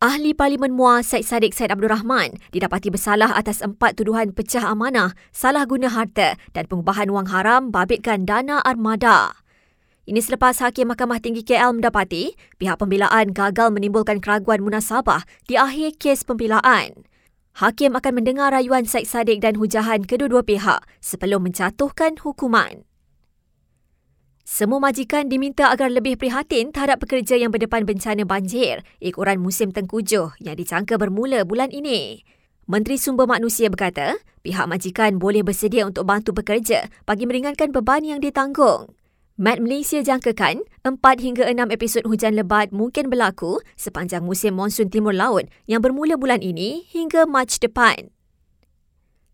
Ahli Parlimen Muar Syed Saddiq Syed Abdul Rahman didapati bersalah atas empat tuduhan pecah amanah, salah guna harta dan pengubahan wang haram babitkan dana armada. Ini selepas Hakim Mahkamah Tinggi KL mendapati pihak pembelaan gagal menimbulkan keraguan munasabah di akhir kes pembelaan. Hakim akan mendengar rayuan Syed Saddiq dan hujahan kedua-dua pihak sebelum menjatuhkan hukuman. Semua majikan diminta agar lebih prihatin terhadap pekerja yang berdepan bencana banjir ikuran musim tengkujuh yang dicangka bermula bulan ini. Menteri Sumber Manusia berkata, pihak majikan boleh bersedia untuk bantu pekerja bagi meringankan beban yang ditanggung. Mat Malaysia jangkakan 4 hingga 6 episod hujan lebat mungkin berlaku sepanjang musim monsun timur laut yang bermula bulan ini hingga Mac depan.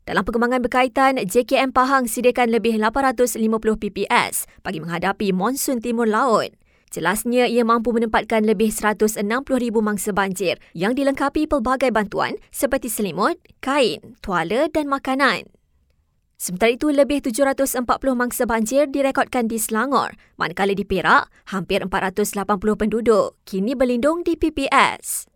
Dalam perkembangan berkaitan, JKM Pahang sediakan lebih 850 PPS bagi menghadapi monsun timur laut. Jelasnya ia mampu menempatkan lebih 160,000 mangsa banjir yang dilengkapi pelbagai bantuan seperti selimut, kain, tuala dan makanan. Sementara itu, lebih 740 mangsa banjir direkodkan di Selangor, manakala di Perak, hampir 480 penduduk kini berlindung di PPS.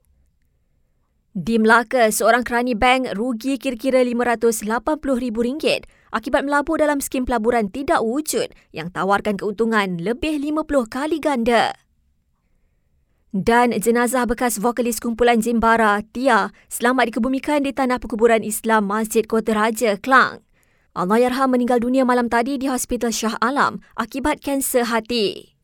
Di Melaka, seorang kerani bank rugi kira-kira RM580,000 akibat melabur dalam skim pelaburan tidak wujud yang tawarkan keuntungan lebih 50 kali ganda. Dan jenazah bekas vokalis kumpulan Jimbara, Tia, selamat dikebumikan di tanah perkuburan Islam Masjid Kota Raja, Klang. Allahyarham meninggal dunia malam tadi di Hospital Shah Alam akibat kanser hati.